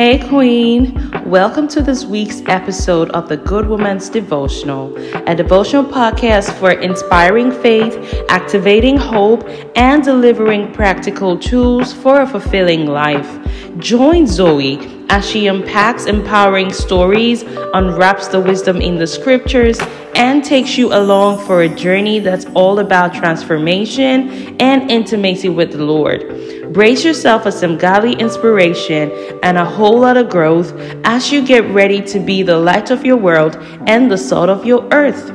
Hey, Queen. Welcome to this week's episode of the Good Woman's Devotional, a devotional podcast for inspiring faith, activating hope, and delivering practical tools for a fulfilling life. Join Zoe as she unpacks empowering stories, unwraps the wisdom in the scriptures, and takes you along for a journey that's all about transformation and intimacy with the Lord. Brace yourself for some godly inspiration and a whole lot of growth as you get ready to be the light of your world and the salt of your earth.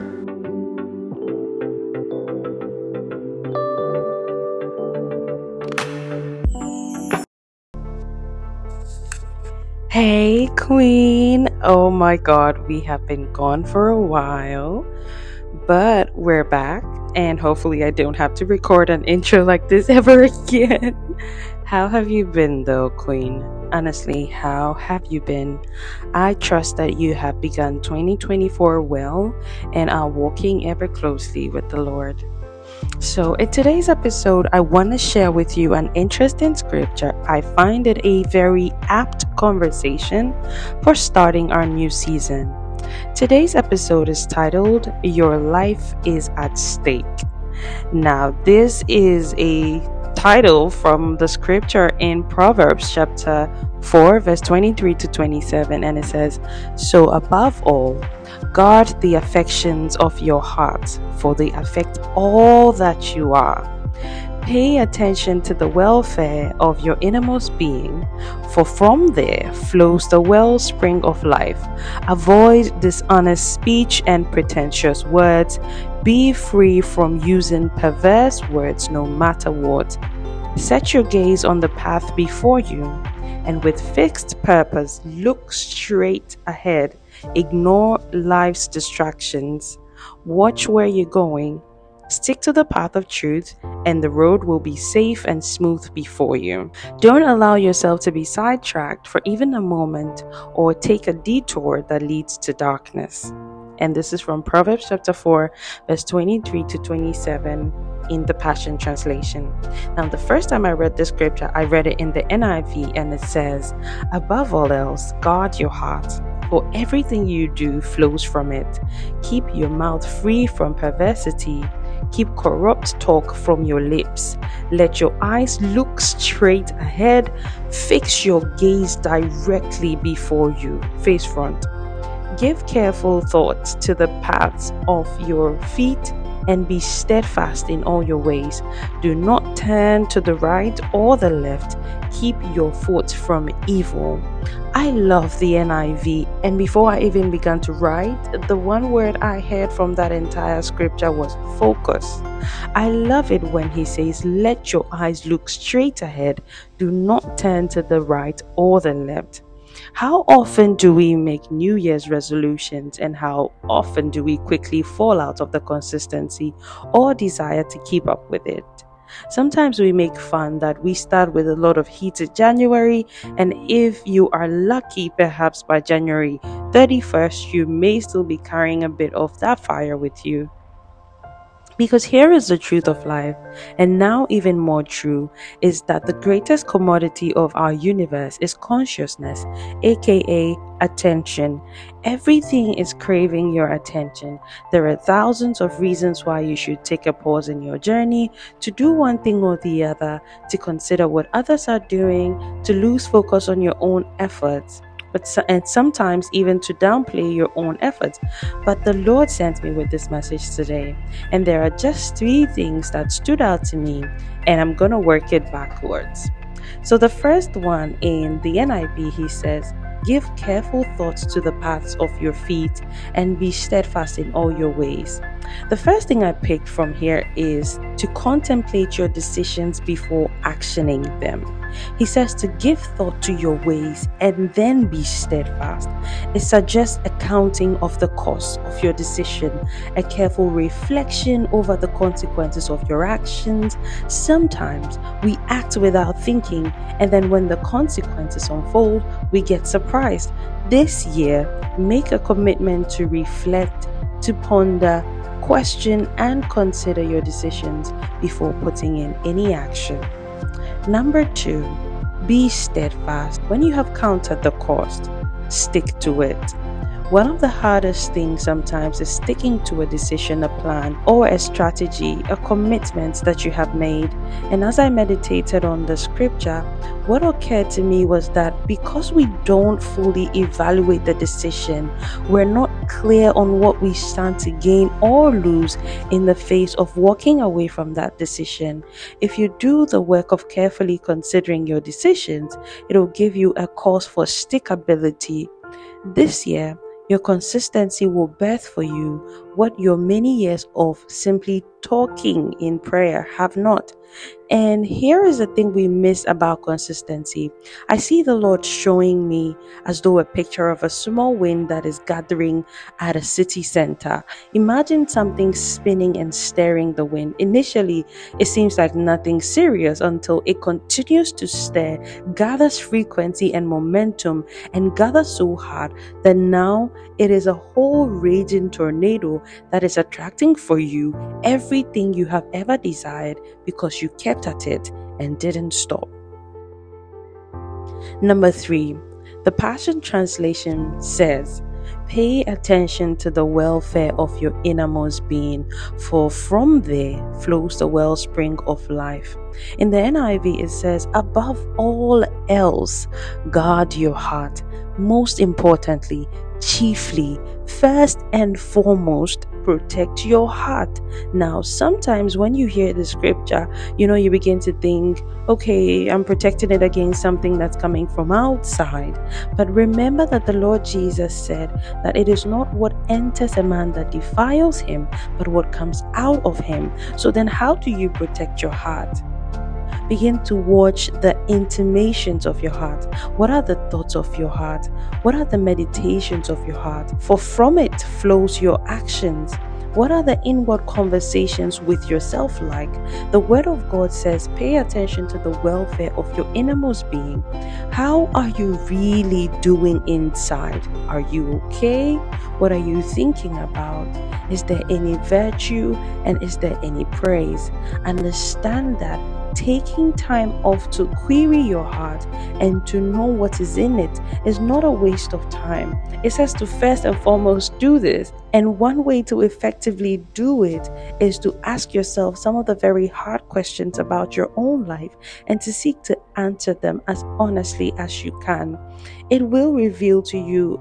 Hey, Queen. Oh my God, we have been gone for a while, but we're back and hopefully I don't have to record an intro like this ever again. how have you been though, Queen? Honestly, how have you been? I trust that you have begun 2024 well and are walking ever closely with the Lord. So, in today's episode, I want to share with you an interesting scripture. I find it a very apt conversation for starting our new season. Today's episode is titled Your Life is at Stake. Now, this is a title from the scripture in Proverbs chapter 4, verse 23 to 27, and it says, So above all, guard the affections of your heart, for they affect all that you are. Pay attention to the welfare of your innermost being, for from there flows the wellspring of life. Avoid dishonest speech and pretentious words. Be free from using perverse words no matter what. Set your gaze on the path before you, and with fixed purpose, look straight ahead. Ignore life's distractions. Watch where you're going Stick to the path of truth, and the road will be safe and smooth before you. Don't allow yourself to be sidetracked for even a moment or take a detour that leads to darkness. And this is from Proverbs chapter 4, verse 23 to 27 in the Passion Translation. Now, the first time I read this scripture, I read it in the NIV, and it says, Above all else, guard your heart for everything you do flows from it. Keep your mouth free from perversity Keep corrupt talk from your lips. Let your eyes look straight ahead. Fix your gaze directly before you, face front. Give careful thought to the paths of your feet and be steadfast in all your ways. Do not turn to the right or the left. Keep your foot from evil. I love the NIV, and before I even began to write, the one word I heard from that entire scripture was focus. I love it when he says, Let your eyes look straight ahead, do not turn to the right or the left. How often do we make New Year's resolutions and how often do we quickly fall out of the consistency or desire to keep up with it? Sometimes we make fun that we start with a lot of heated January, and if you are lucky, perhaps by January 31st, you may still be carrying a bit of that fire with you. Because here is the truth of life, and now even more true, is that the greatest commodity of our universe is consciousness, aka attention. Everything is craving your attention. There are thousands of reasons why you should take a pause in your journey, to do one thing or the other, to consider what others are doing, to lose focus on your own efforts but so, and sometimes even to downplay your own efforts. But the Lord sent me with this message today, and there are just three things that stood out to me, and I'm gonna work it backwards. So the first one in the NIV, he says, Give careful thoughts to the paths of your feet and be steadfast in all your ways. The first thing I picked from here is to contemplate your decisions before actioning them. He says to give thought to your ways and then be steadfast. It suggests accounting of the cost of your decision, a careful reflection over the consequences of your actions. Sometimes we act without thinking, and then when the consequences unfold, we get surprised. This year, make a commitment to reflect, to ponder, question, and consider your decisions before putting in any action. Number two, Be steadfast. When you have counted the cost, stick to it. One of the hardest things sometimes is sticking to a decision, a plan, or a strategy, a commitment that you have made. And as I meditated on the scripture, what occurred to me was that because we don't fully evaluate the decision, we're not clear on what we stand to gain or lose in the face of walking away from that decision. If you do the work of carefully considering your decisions, it'll give you a cause for stickability. This year, your consistency will birth for you what your many years of simply talking in prayer have not. And here is the thing we miss about consistency. I see the Lord showing me as though a picture of a small wind that is gathering at a city center. Imagine something spinning and stirring the wind. Initially, it seems like nothing serious until it continues to stir, gathers frequency and momentum, and gathers so hard that now it is a whole raging tornado that is attracting for you everything you have ever desired because you kept at it and didn't stop. Number three, the Passion Translation says, Pay attention to the welfare of your innermost being, for from there flows the wellspring of life. In the NIV, it says, Above all else, guard your heart. Most importantly, chiefly, first and foremost, protect your heart. Now, sometimes when you hear the scripture, you know, you begin to think, okay, I'm protecting it against something that's coming from outside. But remember that the Lord Jesus said that it is not what enters a man that defiles him, but what comes out of him. So then, how do you protect your heart? Begin to watch the intimations of your heart. What are the thoughts of your heart? What are the meditations of your heart? For from it flows your actions. What are the inward conversations with yourself like? The Word of God says, pay attention to the welfare of your innermost being. How are you really doing inside? Are you okay? What are you thinking about? Is there any virtue and is there any praise? Understand that taking time off to query your heart and to know what is in it is not a waste of time. It says to first and foremost do this. And one way to effectively do it is to ask yourself some of the very hard questions about your own life and to seek to answer them as honestly as you can. It will reveal to you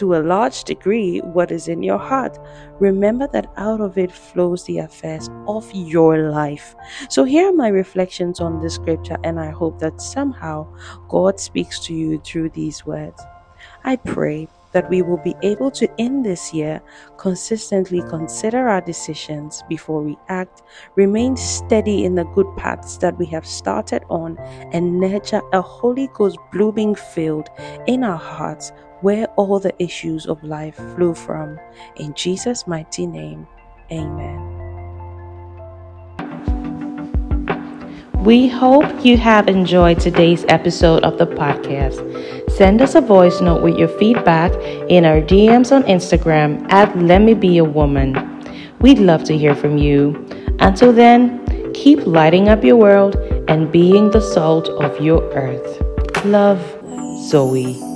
to a large degree what is in your heart. Remember that out of it flows the affairs of your life. So, here are my reflections on this scripture, and I hope that somehow God speaks to you through these words. I pray that we will be able to, in this year, consistently consider our decisions before we act, remain steady in the good paths that we have started on, and nurture a Holy Ghost blooming field in our hearts where all the issues of life flow from. In Jesus' mighty name, amen. We hope you have enjoyed today's episode of the podcast. Send us a voice note with your feedback in our DMs on Instagram at Let Me Be a Woman. We'd love to hear from you. Until then, keep lighting up your world and being the salt of your earth. Love, Zoe.